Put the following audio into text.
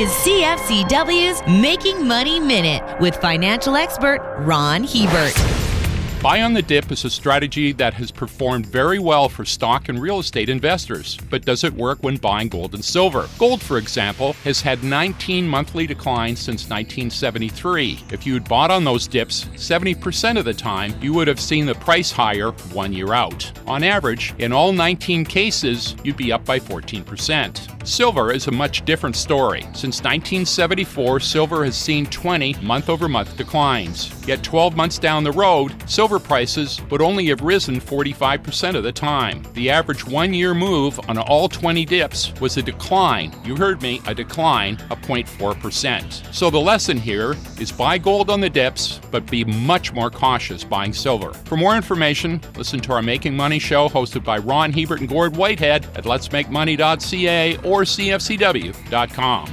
is CFCW's Making Money Minute with financial expert Ron Hebert. Buy on the dip is a strategy that has performed very well for stock and real estate investors, but does it work when buying gold and silver? Gold, for example, has had 19 monthly declines since 1973. If you had bought on those dips 70% of the time, you would have seen the price higher one year out. On average, in all 19 cases, you'd be up by 14%. Silver is a much different story. Since 1974, silver has seen 20 month over month declines. Yet 12 months down the road, silver prices would only have risen 45% of the time. The average one year move on all 20 dips was a decline. You heard me, a decline of 0.4%. So the lesson here is buy gold on the dips, but be much more cautious buying silver. For more information, listen to our Making Money show hosted by Ron Hebert and Gord Whitehead at letsmakemoney.ca or cfcw.com.